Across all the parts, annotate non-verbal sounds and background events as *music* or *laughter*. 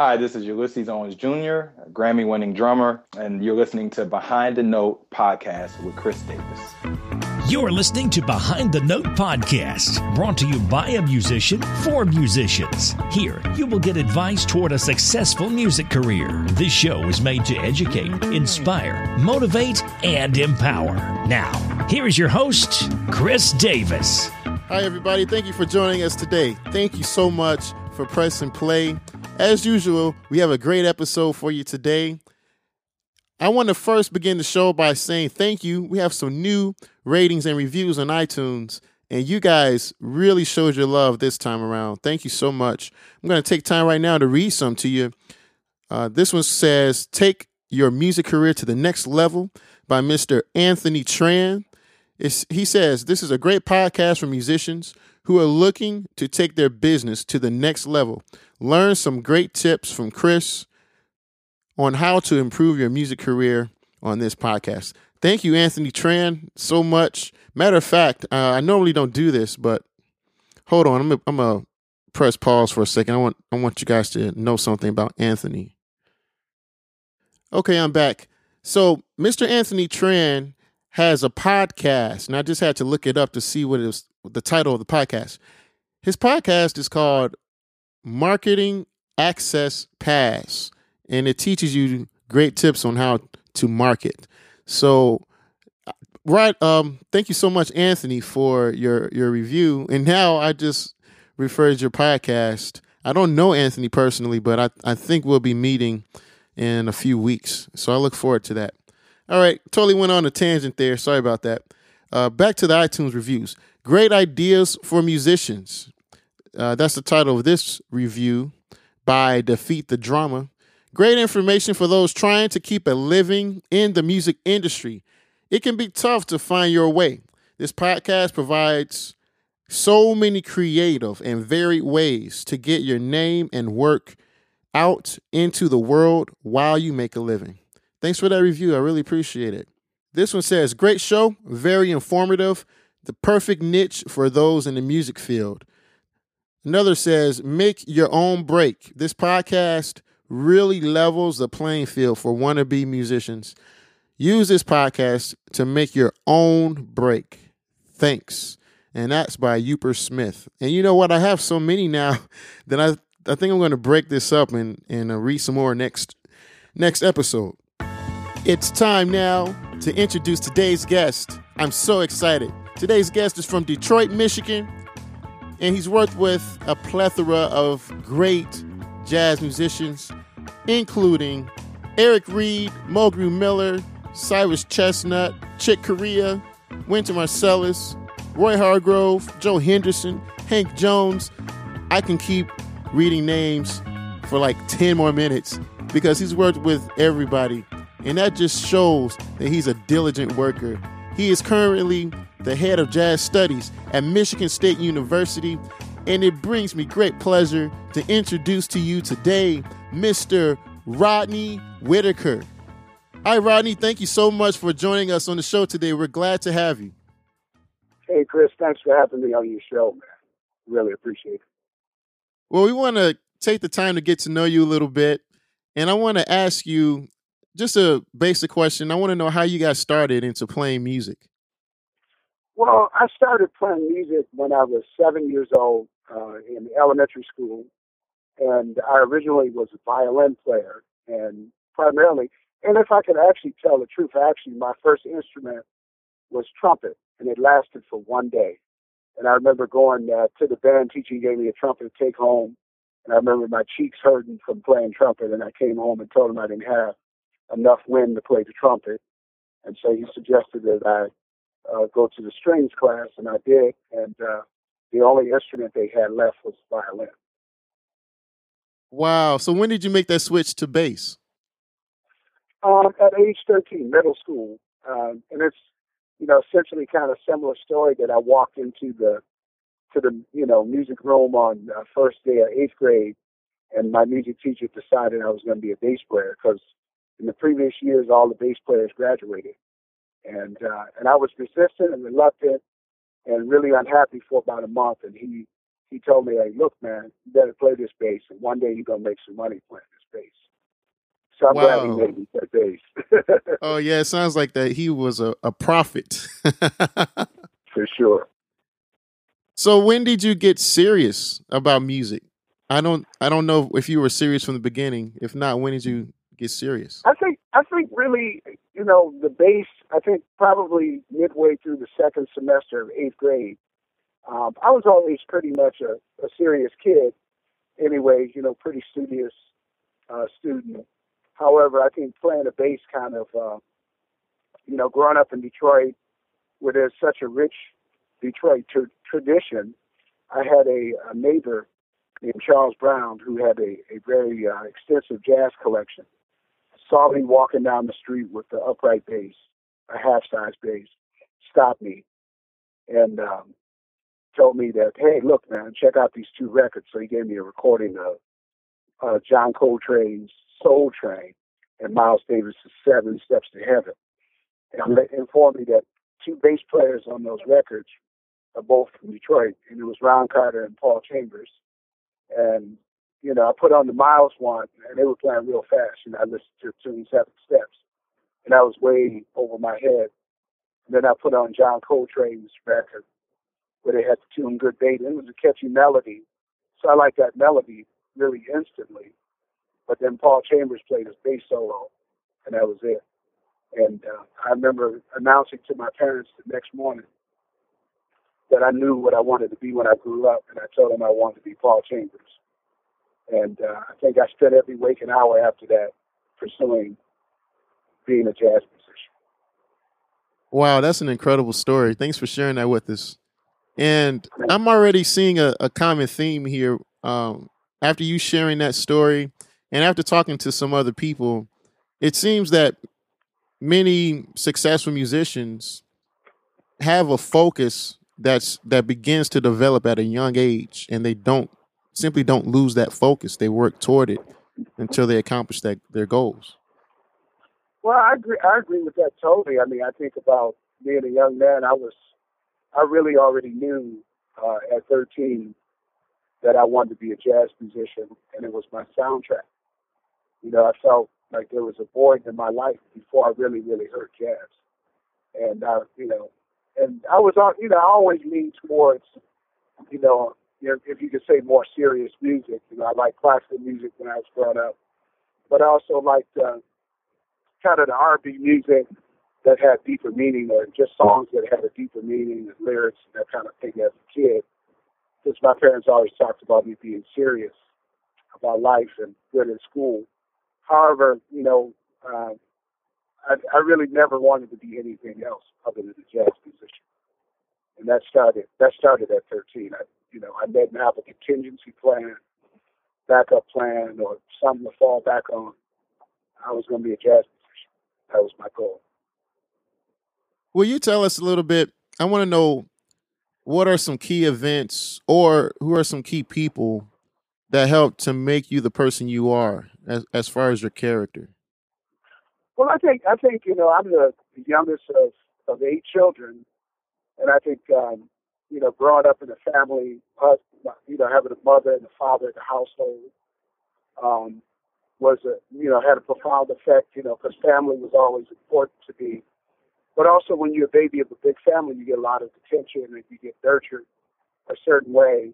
Hi, this is Ulysses Owens Jr., Grammy winning drummer, and you're listening to Behind the Note podcast with Chris Davis. You're listening to Behind the Note podcast, brought to you by a musician for musicians. Here, you will get advice toward a successful music career. This show is made to educate, inspire, motivate, and empower. Now, here is your host, Chris Davis. Hi, everybody. Thank you for joining us today. Thank you so much for pressing play as usual, we have a great episode for you today. I want to first begin the show by saying thank you. We have some new ratings and reviews on iTunes, and you guys really showed your love this time around. Thank you so much. I'm going to take time right now to read some to you. Uh, this one says, Take your music career to the next level by Mr. Anthony Tran. It's, he says, This is a great podcast for musicians who are looking to take their business to the next level. Learn some great tips from Chris on how to improve your music career on this podcast. Thank you, Anthony Tran, so much. Matter of fact, uh, I normally don't do this, but hold on, I'm gonna, I'm gonna press pause for a second. I want I want you guys to know something about Anthony. Okay, I'm back. So, Mr. Anthony Tran has a podcast, and I just had to look it up to see what was the title of the podcast. His podcast is called Marketing Access Pass, and it teaches you great tips on how to market. So, right, um, thank you so much, Anthony, for your your review. And now I just referred your podcast. I don't know Anthony personally, but I, I think we'll be meeting in a few weeks. So I look forward to that. All right, totally went on a tangent there. Sorry about that. Uh, back to the iTunes reviews. Great ideas for musicians. Uh, that's the title of this review by Defeat the Drama. Great information for those trying to keep a living in the music industry. It can be tough to find your way. This podcast provides so many creative and varied ways to get your name and work out into the world while you make a living. Thanks for that review. I really appreciate it. This one says, Great show, very informative the perfect niche for those in the music field. Another says, make your own break. This podcast really levels the playing field for wannabe musicians. Use this podcast to make your own break. Thanks. And that's by Uper Smith. And you know what? I have so many now *laughs* that I I think I'm going to break this up and and uh, read some more next next episode. It's time now to introduce today's guest. I'm so excited. Today's guest is from Detroit, Michigan, and he's worked with a plethora of great jazz musicians, including Eric Reed, Mulgrew Miller, Cyrus Chestnut, Chick Corea, Wynton Marsalis, Roy Hargrove, Joe Henderson, Hank Jones. I can keep reading names for like 10 more minutes because he's worked with everybody. And that just shows that he's a diligent worker. He is currently the head of jazz studies at Michigan State University, and it brings me great pleasure to introduce to you today Mr. Rodney Whitaker. Hi, Rodney. Thank you so much for joining us on the show today. We're glad to have you. Hey, Chris. Thanks for having me on your show, man. Really appreciate it. Well, we want to take the time to get to know you a little bit. And I want to ask you just a basic question. I want to know how you got started into playing music. Well, I started playing music when I was seven years old uh, in elementary school, and I originally was a violin player, and primarily, and if I could actually tell the truth, actually, my first instrument was trumpet, and it lasted for one day. And I remember going uh, to the band teacher gave me a trumpet to take home, and I remember my cheeks hurting from playing trumpet, and I came home and told him I didn't have enough wind to play the trumpet, and so he suggested that I uh, go to the strings class, and I did. And uh, the only instrument they had left was violin. Wow. So when did you make that switch to bass? Um, at age 13, middle school. Um, and it's, you know, essentially kind of similar story that I walked into the, to the, you know, music room on uh, first day of eighth grade, and my music teacher decided I was going to be a bass player because in the previous years, all the bass players graduated and uh, and I was resistant and reluctant and really unhappy for about a month. And he he told me, "Hey, look, man, you better play this bass, and one day you're gonna make some money playing this bass." So I'm wow. glad he made me play bass. oh yeah, it sounds like that he was a, a prophet. *laughs* For sure. So when did you get serious about music? I don't I don't know if you were serious from the beginning. If not, when did you get serious? I think I think really, you know, the bass. I think probably midway through the second semester of eighth grade. Um, I was always pretty much a, a serious kid, anyway. You know, pretty studious uh, student. However, I think playing the bass kind of, uh, you know, growing up in Detroit, where there's such a rich Detroit t- tradition, I had a, a neighbor named Charles Brown who had a, a very uh, extensive jazz collection. Saw me walking down the street with the upright bass, a half size bass, stopped me and um, told me that, hey, look, man, check out these two records. So he gave me a recording of uh, John Coltrane's Soultrane and Miles Davis's Seven Steps to Heaven. And informed me that two bass players on those records are both from Detroit, and it was Ron Carter and Paul Chambers. And you know, I put on the Miles one, and they were playing real fast. And I listened to Tune Seven Steps, and that was way over my head. And then I put on John Coltrane's record, where they had the tune Good Bait, it was a catchy melody. So I liked that melody really instantly. But then Paul Chambers played his bass solo, and that was it. And uh, I remember announcing to my parents the next morning that I knew what I wanted to be when I grew up, and I told them I wanted to be Paul Chambers. And uh, I think I spent every waking hour after that pursuing being a jazz musician. Wow, that's an incredible story. Thanks for sharing that with us. And I'm already seeing a, a common theme here. Um, after you sharing that story, and after talking to some other people, it seems that many successful musicians have a focus that's that begins to develop at a young age and they don't simply don't lose that focus. They work toward it until they accomplish that their goals. Well, I agree. I agree with that totally. I mean, I think about being a young man. I was, I really already knew uh, at 13 that I wanted to be a jazz musician, and it was my soundtrack. You know, I felt like there was a void in my life before I really, really heard jazz, and I, you know, and I was on. You know, I always lean towards, you know, you know, if you could say more serious music. You know, I like classical music when I was growing up, but I also liked uh, kind of the R&B music that had deeper meaning, or just songs that had a deeper meaning, and lyrics and that kind of thing as a kid. Because my parents always talked about me being serious about life and good in school. However, you know, uh, I, I really never wanted to be anything else other than a jazz musician, and that started that started at 13. I you know, I didn't have a contingency plan, backup plan, or something to fall back on. I was going to be a jazz musician. That was my goal. Will you tell us a little bit? I want to know what are some key events or who are some key people that helped to make you the person you are as, as far as your character? Well, I think I think you know I'm the youngest of of eight children, and I think um, you know, growing up in a family, you know, having a mother and a father in the household, um, was a, you know, had a profound effect, you know, because family was always important to me. But also, when you're a baby of a big family, you get a lot of attention and you get nurtured a certain way.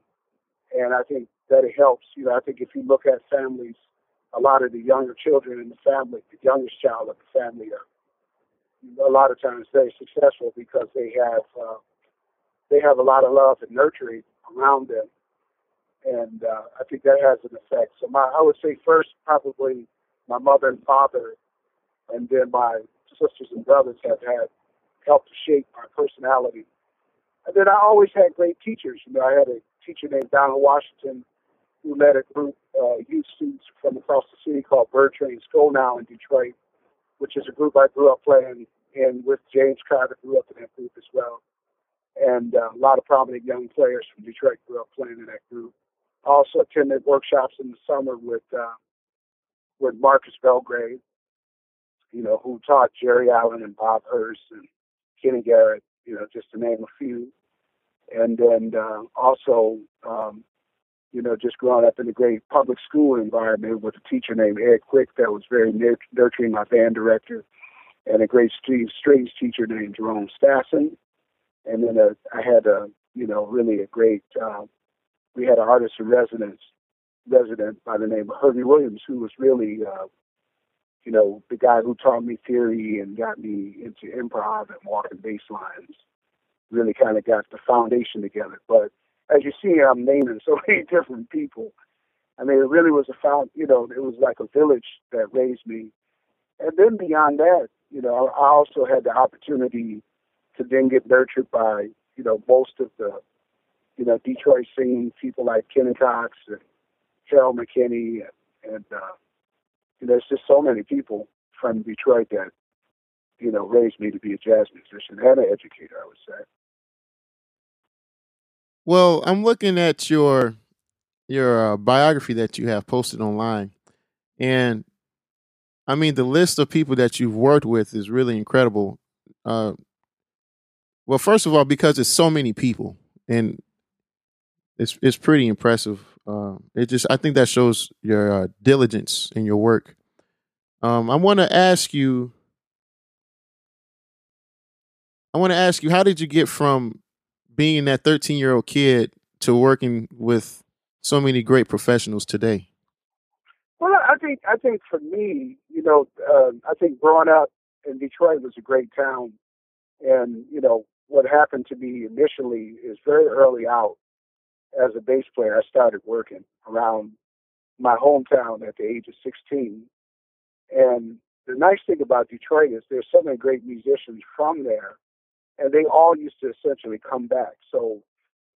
And I think that it helps. You know, I think if you look at families, a lot of the younger children in the family, the youngest child of the family, are a lot of times very successful because they have uh, they have a lot of love and nurturing around them, and uh, I think that has an effect. So my, I would say first probably my mother and father, and then my sisters and brothers have had helped to shape my personality. And then I always had great teachers. You know, I had a teacher named Donald Washington who led a group uh, youth students from across the city called Bird-Trane-Sco-Now in Detroit, which is a group I grew up playing in with James Carter, grew up in that group as well and uh, a lot of prominent young players from Detroit grew up playing in that group. Also attended workshops in the summer with uh, with Marcus Belgrave, you know, who taught Geri Allen and Bob Hurst and Kenny Garrett, you know, just to name a few. and then uh, also, um, you know, just growing up in a great public school environment with a teacher named Ed Quick that was very nurturing, my band director, and a great strings teacher named Jerome Stassen. And then uh, I had a, you know, really a great, uh, we had an artist in residence resident by the name of Herbie Williams, who was really, uh, you know, the guy who taught me theory and got me into improv and walking bass lines. Really kind of got the foundation together. But as you see, I'm naming *laughs* so many different people. I mean, it really was a found, you know, it was like a village that raised me. And then beyond that, you know, I also had the opportunity to then get nurtured by, you know, most of the, you know, Detroit scene, people like Kenny Cox and Harold McKinney, and, and uh, there's just so many people from Detroit that, you know, raised me to be a jazz musician and an educator, I would say. Well, I'm looking at your your uh, biography that you have posted online, and I mean the list of people that you've worked with is really incredible. Uh, well, first of all, because it's so many people, and it's it's pretty impressive. Uh, it just I think that shows your uh, diligence in your work. Um, I want to ask you. I want to ask you, how did you get from being that 13 year old kid to working with so many great professionals today? Well, I think I think for me, you know, uh, I think growing up in Detroit was a great town, and you know what happened to me initially is very early out as a bass player, I started working around my hometown at the age of 16. And the nice thing about Detroit is there's so many great musicians from there, and they all used to essentially come back. So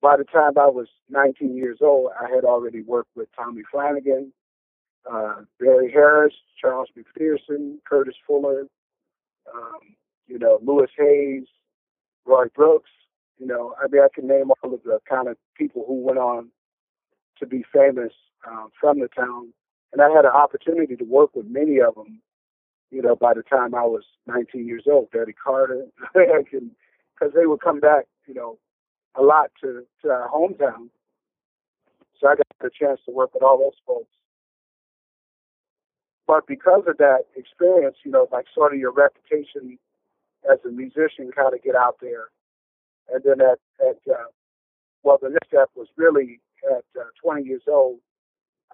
by the time I was 19 years old, I had already worked with Tommy Flanagan, uh, Barry Harris, Charles McPherson, Curtis Fuller, um, you know, Louis Hayes, Roy Brooks, you know, I mean, I can name all of the kind of people who went on to be famous um, from the town, and I had an opportunity to work with many of them. You know, by the time I was 19 years old, Betty Carter, *laughs* because they would come back, you know, a lot to to our hometown. So I got the chance to work with all those folks. But because of that experience, you know, like sort of your reputation as a musician kind of get out there and then at, at uh, well, the next step was really at uh, 20 years old,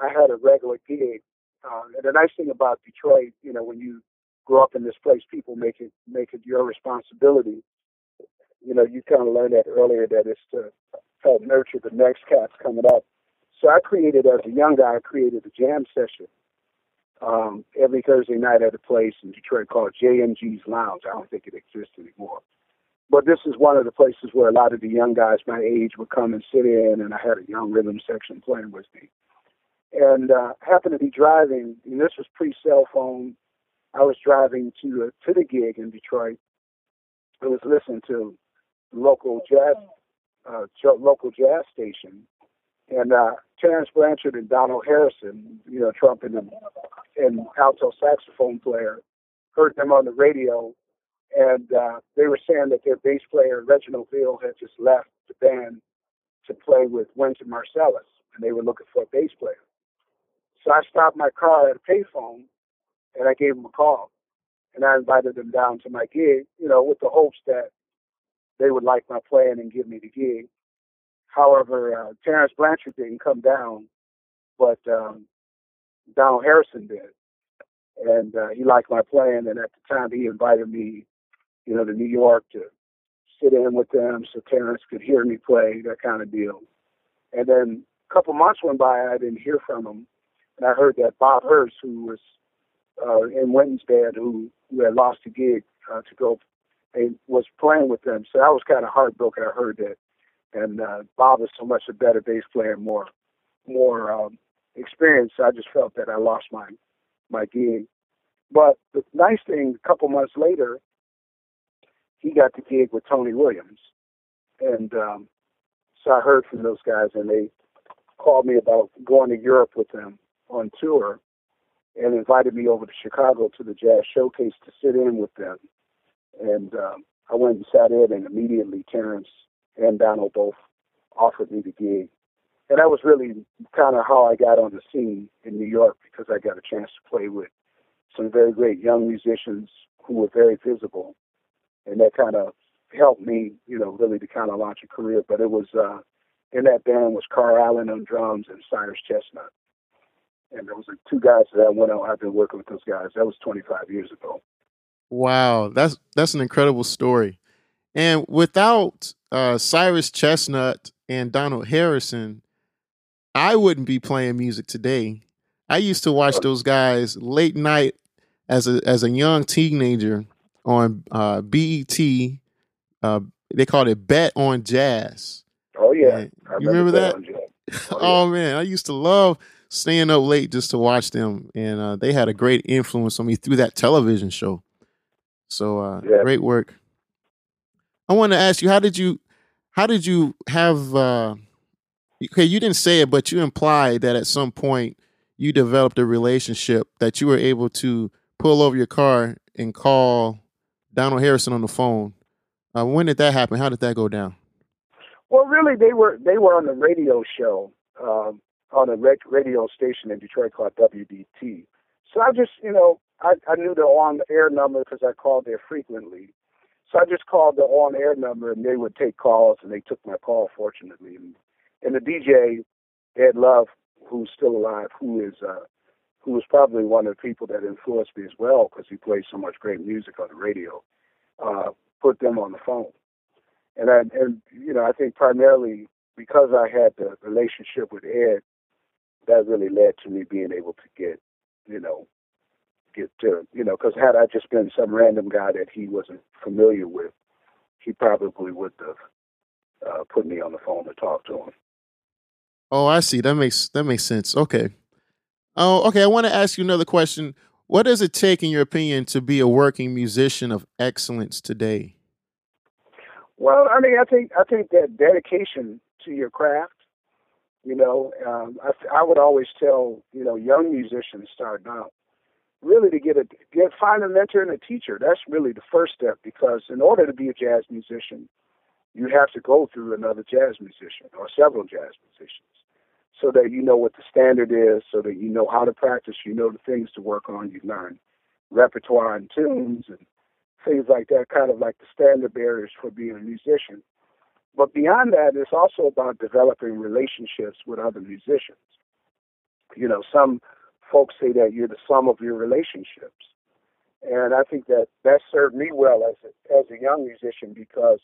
I had a regular gig. Uh, and the nice thing about Detroit, you know, when you grow up in this place, people make it make it your responsibility. You know, you kind of learned that earlier that it's to help nurture the next cats coming up. So I created as a young guy, I created a jam session um, every Thursday night at a place in Detroit called JMG's Lounge. I don't think it exists anymore. But this is one of the places where a lot of the young guys my age would come and sit in, and I had a young rhythm section playing with me. And uh, happened to be driving, and this was pre-cell phone. I was driving to uh, to the gig in Detroit. I was listening to local jazz, uh, local jazz station, and uh, Terence Blanchard and Donald Harrison, you know, Trump and, and alto saxophone player, heard them on the radio and uh, they were saying that their bass player Reginald Veal had just left the band to play with Wynton Marsalis, and they were looking for a bass player. So I stopped my car at a payphone, and I gave them a call, and I invited them down to my gig, you know, with the hopes that they would like my playing and give me the gig. However, uh, Terence Blanchard didn't come down, but um, Donald Harrison did, and uh, he liked my playing. And at the time, he invited me you know, to New York to sit in with them so Terence could hear me play, that kind of deal. And then a couple months went by, I didn't hear from him. And I heard that Bob Hurst, who was uh, in Wynton's band, who, who had lost a gig uh, to go, and was playing with them. So I was kind of heartbroken. I heard that. And uh, Bob was so much a better bass player, more more um, experience. I just felt that I lost my my gig. But the nice thing, a couple months later, he got the gig with Tony Williams, and um, so I heard from those guys, and they called me about going to Europe with them on tour, and invited me over to Chicago to the Jazz Showcase to sit in with them. And um, I went and sat in, and immediately Terence and Donald both offered me the gig. And that was really kind of how I got on the scene in New York because I got a chance to play with some very great young musicians who were very visible. And that kind of helped me, you know, really to kind of launch a career. But it was, uh, in that band was Carl Allen on drums and Cyrus Chestnut. And there was like two guys that I went out. I've been working with those guys. That was 25 years ago. Wow, that's that's an incredible story. And without uh, Cyrus Chestnut and Donald Harrison, I wouldn't be playing music today. I used to watch those guys late night as a as a young teenager on uh, BET. Uh, they called it BET on Jazz. Oh yeah, And you remember that? Oh, *laughs* Oh, yeah. man, I used to love staying up late just to watch them, and uh, they had a great influence on me through that television show. So uh, Yeah. great work. I want to ask you, how did you, how did you have? Uh, okay, you didn't say it, but you implied that at some point you developed a relationship that you were able to pull over your car and call Donald Harrison on the phone. Uh, when did that happen? How did that go down? Well, really, they were they were on the radio show um, on a rec- radio station in Detroit called WDET. So I just, you know, I, I knew the on air number because I called there frequently. So I just called the on air number, and they would take calls, and they took my call, fortunately. And, and the DJ, Ed Love, who's still alive, who is uh, who was probably one of the people that influenced me as well because he played so much great music on the radio, uh, put them on the phone and I, and you know I think primarily because I had the relationship with Ed, that really led to me being able to get you know get to you know because had I just been some random guy that he wasn't familiar with, he probably would have uh, put me on the phone to talk to him. Oh, I see. That makes that makes sense. Okay. Oh, okay. I want to ask you another question. What does it take, in your opinion, to be a working musician of excellence today? Well, I mean, I think I think that dedication to your craft. You know, um, I, I would always tell you know young musicians starting out really to get a get find a mentor and a teacher. That's really the first step because in order to be a jazz musician, you have to go through another jazz musician or several jazz musicians so that you know what the standard is, so that you know how to practice, you know the things to work on, you learn repertoire and tunes and things like that, kind of like the standard barriers for being a musician. But beyond that, it's also about developing relationships with other musicians. You know, some folks say that you're the sum of your relationships. And I think that that served me well as a, as a young musician because,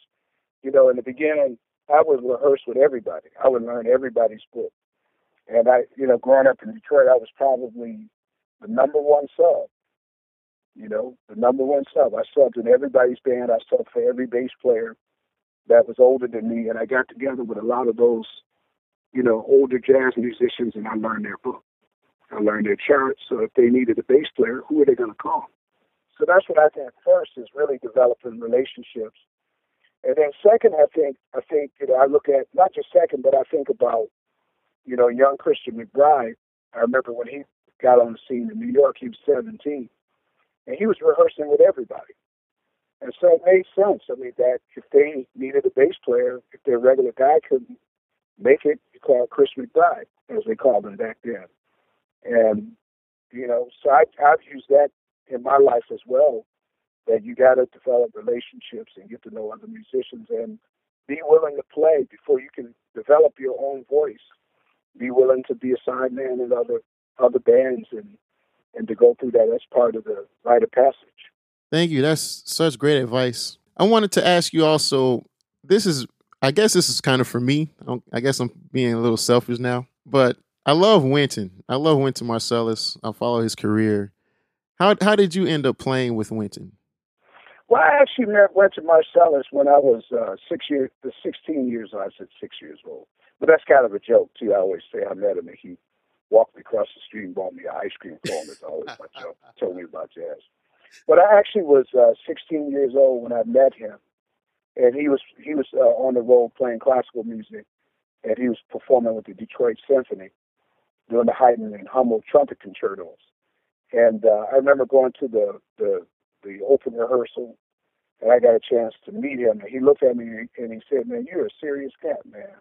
you know, in the beginning, I would rehearse with everybody. I would learn everybody's book. And I, you know, growing up in Detroit, I was probably the number one sub. You know, the number one sub. I subbed in everybody's band. I subbed for every bass player that was older than me, and I got together with a lot of those, you know, older jazz musicians, and I learned their book. I learned their charts. So if they needed a bass player, who are they going to call? So that's what I think first is really developing relationships, and then second, I think I think I look at not just second, but I think about you know young Christian McBride. I remember when he got on the scene in New York, he was 17, and he was rehearsing with everybody. And so it made sense. I mean, that if they needed a bass player, if their regular guy couldn't make it, you call Chris McBride, as they called him back then. And, you know, so I, I've used that in my life as well, that you got to develop relationships and get to know other musicians and be willing to play before you can develop your own voice. Be willing to be a side man in other other bands and and to go through that. That's part of the rite of passage. Thank you. That's such great advice. I wanted to ask you also. This is, I guess, this is kind of for me. I guess I'm being a little selfish now, but I love Wynton. I love Wynton Marsalis. I follow his career. How how did you end up playing with Wynton? Well, I actually met Wynton Marsalis when I was uh, six years, the 16 years old. I said six years old, but that's kind of a joke too. I always say I met him and he walked me across the street and bought me an ice cream cone. It's always my joke. *laughs* Told me about jazz. But I actually was uh, 16 years old when I met him, and he was he was uh, on the road playing classical music, and he was performing with the Detroit Symphony, doing the Haydn and Hummel trumpet concertos. And uh, I remember going to the the the open rehearsal, and I got a chance to meet him. And he looked at me and he said, "Man, you're a serious cat, man."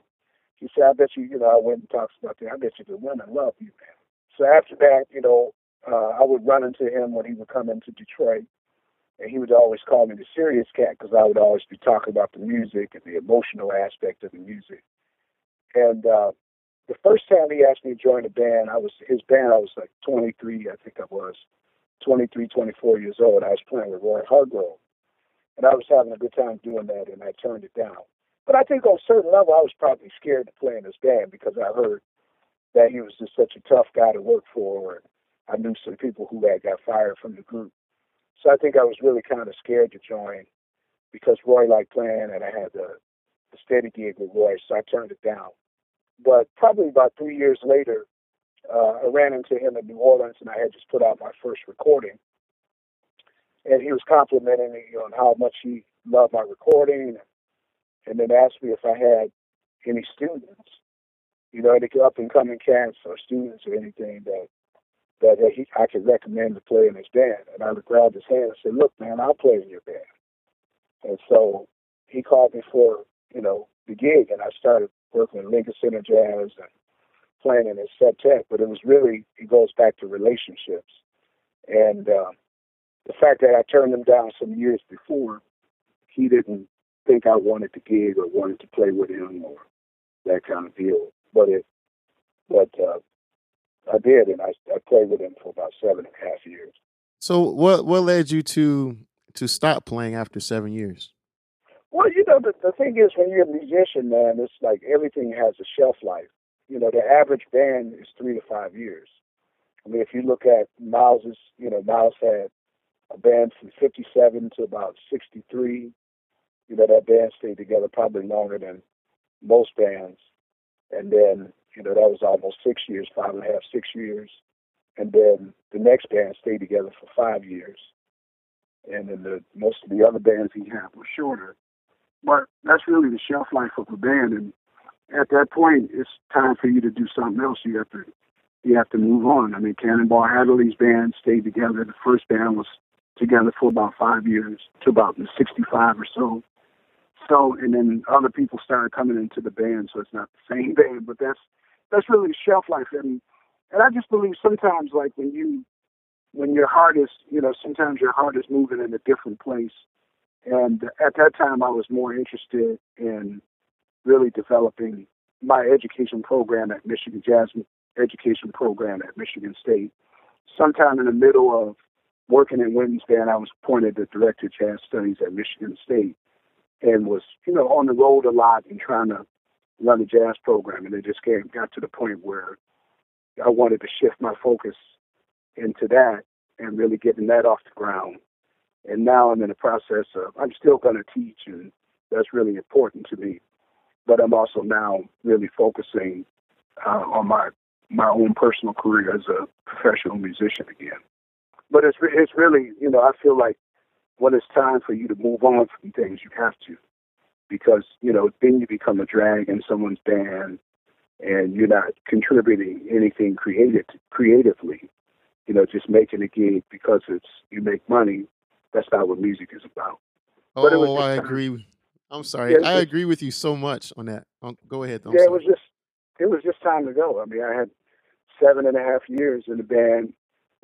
he said, I bet you, you know, I went and talked about that. I bet you the women love you, man. So after that, you know, uh, I would run into him when he would come into Detroit, and he would always call me the serious cat because I would always be talking about the music and the emotional aspect of the music. And uh, the first time he asked me to join a band, I was his band. I was like 23, I think I was 23, 24 years old. I was playing with Roy Hargrove, and I was having a good time doing that, and I turned it down. But I think on a certain level, I was probably scared to play in his band because I heard that he was just such a tough guy to work for. And I knew some people who had got fired from the group. So I think I was really kind of scared to join because Roy liked playing and I had the, the steady gig with Roy, so I turned it down. But probably about three years later, uh, I ran into him in New Orleans and I had just put out my first recording. And he was complimenting me on how much he loved my recording and then asked me if I had any students, you know, any up and coming cats or students or anything that that he, I could recommend to play in his band. And I grabbed his hand and said, "Look, man, I'll play in your band." And so he called me for you know the gig, and I started working in Lincoln Center Jazz and playing in his septet. But it was really it goes back to relationships, and uh, the fact that I turned him down some years before, he didn't think I wanted the gig or wanted to play with him or that kind of deal. But it, but uh, I did, and I, I played with him for about seven and a half years. So, what what led you to to stop playing after seven years? Well, you know, the, the thing is, when you're a musician, man, it's like everything has a shelf life. You know, the average band is three to five years. I mean, if you look at Miles's, you know, Miles had a band from 57 to about 63 you know, that band stayed together probably longer than most bands. And then, you know, that was almost six years, five and a half, six years. And then the next band stayed together for five years. And then the most of the other bands he had were shorter. But that's really the shelf life of a band. And at that point, it's time for you to do something else. You have to you have to move on. I mean, Cannonball Adderley's band stayed together. The first band was together for about five years to about 65 or so so and then other people started coming into the band, so it's not the same band, but that's that's really the shelf life and and I just believe sometimes like when you when your heart is you know, sometimes your heart is moving in a different place. And at that time I was more interested in really developing my education program at Michigan Jazz Education Program at Michigan State. Sometime in the middle of working in Wynton's band, I was appointed the director of jazz studies at Michigan State and was, you know, on the road a lot and trying to run a jazz program. And it just came, got to the point where I wanted to shift my focus into that and really getting that off the ground. And now I'm in the process of, I'm still going to teach, and that's really important to me. But I'm also now really focusing uh, on my my own personal career as a professional musician again. But it's it's really, you know, I feel like when it's time for you to move on from things, you have to. Because, you know, then you become a drag in someone's band and you're not contributing anything creative creatively. You know, just making a gig because it's you make money. That's not what music is about. Oh, I agree. I'm sorry. Yeah, I agree with you so much on that. Um, go ahead. I'm yeah, it was just it was just time to go. I mean, I had seven and a half years in the band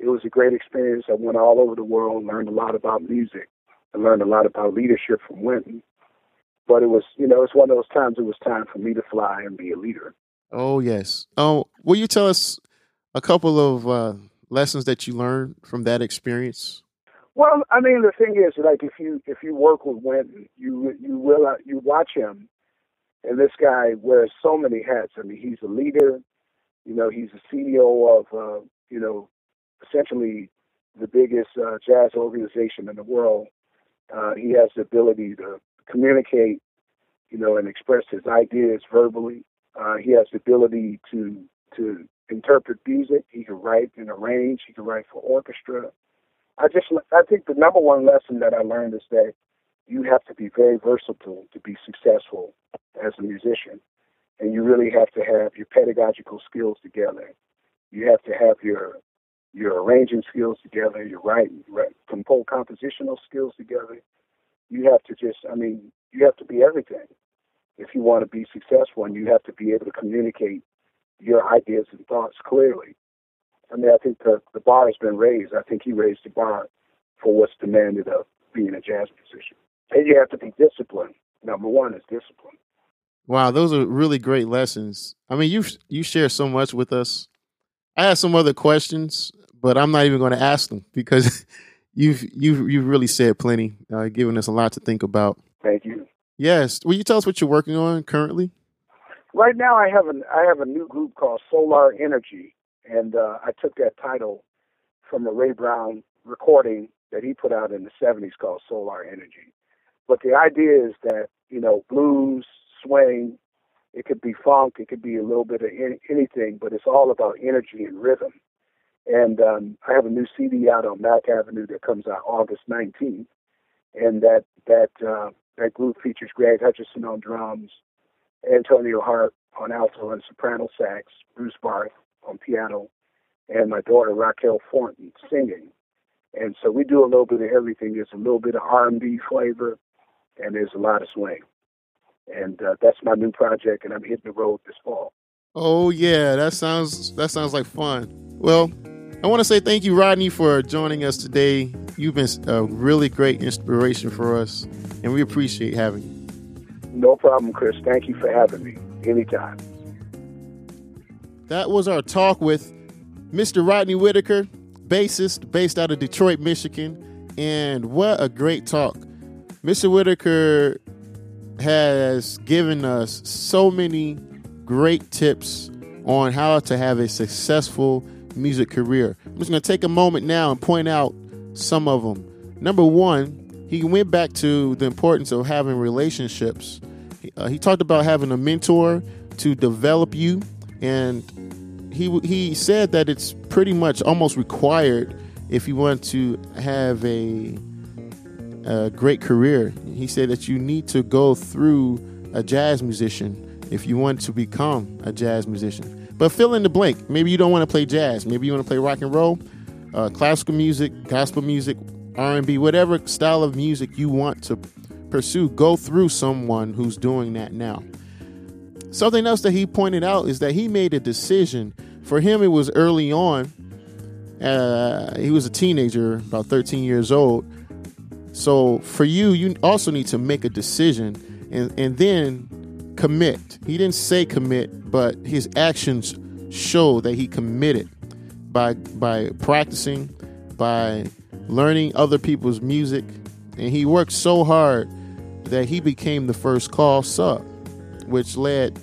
it was a great experience. I went all over the world, learned a lot about music. I learned a lot about leadership from Wynton. But it was, you know, it's one of those times it was time for me to fly and be a leader. Oh, yes. Oh, will you tell us a couple of uh, lessons that you learned from that experience? Well, I mean, the thing is, like, if you if you work with Wynton, you you will you watch him, and this guy wears so many hats. I mean, he's a leader. You know, he's a CEO of uh, you know essentially the biggest uh, jazz organization in the world. Uh, he has the ability to communicate, you know, and express his ideas verbally. Uh, he has the ability to to interpret music. He can write and arrange. He can write for orchestra. I just I think the number one lesson that I learned is that you have to be very versatile to be successful as a musician, and you really have to have your pedagogical skills together. You have to have your your arranging skills together, your writing, right, compose compositional skills together. You have to just, I mean, you have to be everything. if you want to be successful and you have to be able to communicate your ideas and thoughts clearly. I mean, I think the, the bar has been raised. I think he raised the bar for what's demanded of being a jazz musician. And you have to be disciplined. Number one is discipline. Wow, those are really great lessons. I mean, you you share so much with us. I have some other questions, but I'm not even going to ask them because *laughs* you've you've you've really said plenty, uh, giving us a lot to think about. Thank you. Yes. Will you tell us what you're working on currently? Right now, I have an I have a new group called Solar Energy, and uh, I took that title from a Ray Brown recording that he put out in the '70s called Solar Energy. But the idea is that you know blues, swing. It could be funk. It could be a little bit of any, anything, but it's all about energy and rhythm. And um, I have a new CD out on Mack Avenue that comes out August 19th, and that that uh, that group features Greg Hutchinson on drums, Antonio Hart on alto and soprano sax, Bruce Barth on piano, and my daughter Raquel Thornton singing. And so we do a little bit of everything. There's a little bit of R&B flavor, and there's a lot of swing and uh, that's my new project, and I'm hitting the road this fall. Oh yeah, that sounds that sounds like fun. Well, I want to say thank you, Rodney, for joining us today. You've been a really great inspiration for us, and we appreciate having you. No problem, Chris. Thank you for having me. Anytime. That was our talk with Mr. Rodney Whitaker, bassist based out of Detroit, Michigan. And what a great talk. Mr. Whitaker has given us so many great tips on how to have a successful music career. I'm just going to take a moment now and point out some of them. Number one, he went back to the importance of having relationships. Uh, he talked about having a mentor to develop you, and he he said that it's pretty much almost required if you want to have a a great career. He said that you need to go through a jazz musician if you want to become a jazz musician. But fill in the blank. Maybe you don't want to play jazz. Maybe you want to play rock and roll, uh, classical music, gospel music, R&B, whatever style of music you want to pursue. Go through someone who's doing that now. Something else that he pointed out is that he made a decision. For him, it was early on. Uh, he was a teenager, about 13 years old, so for you, you also need to make a decision and, and then commit. He didn't say commit, but his actions show that he committed by by practicing, by learning other people's music, and he worked so hard that he became the first call sub, which led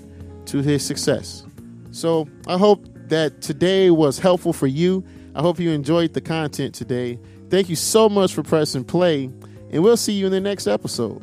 to his success. So I hope that today was helpful for you. I hope you enjoyed the content today. Thank you so much for pressing play, and we'll see you in the next episode.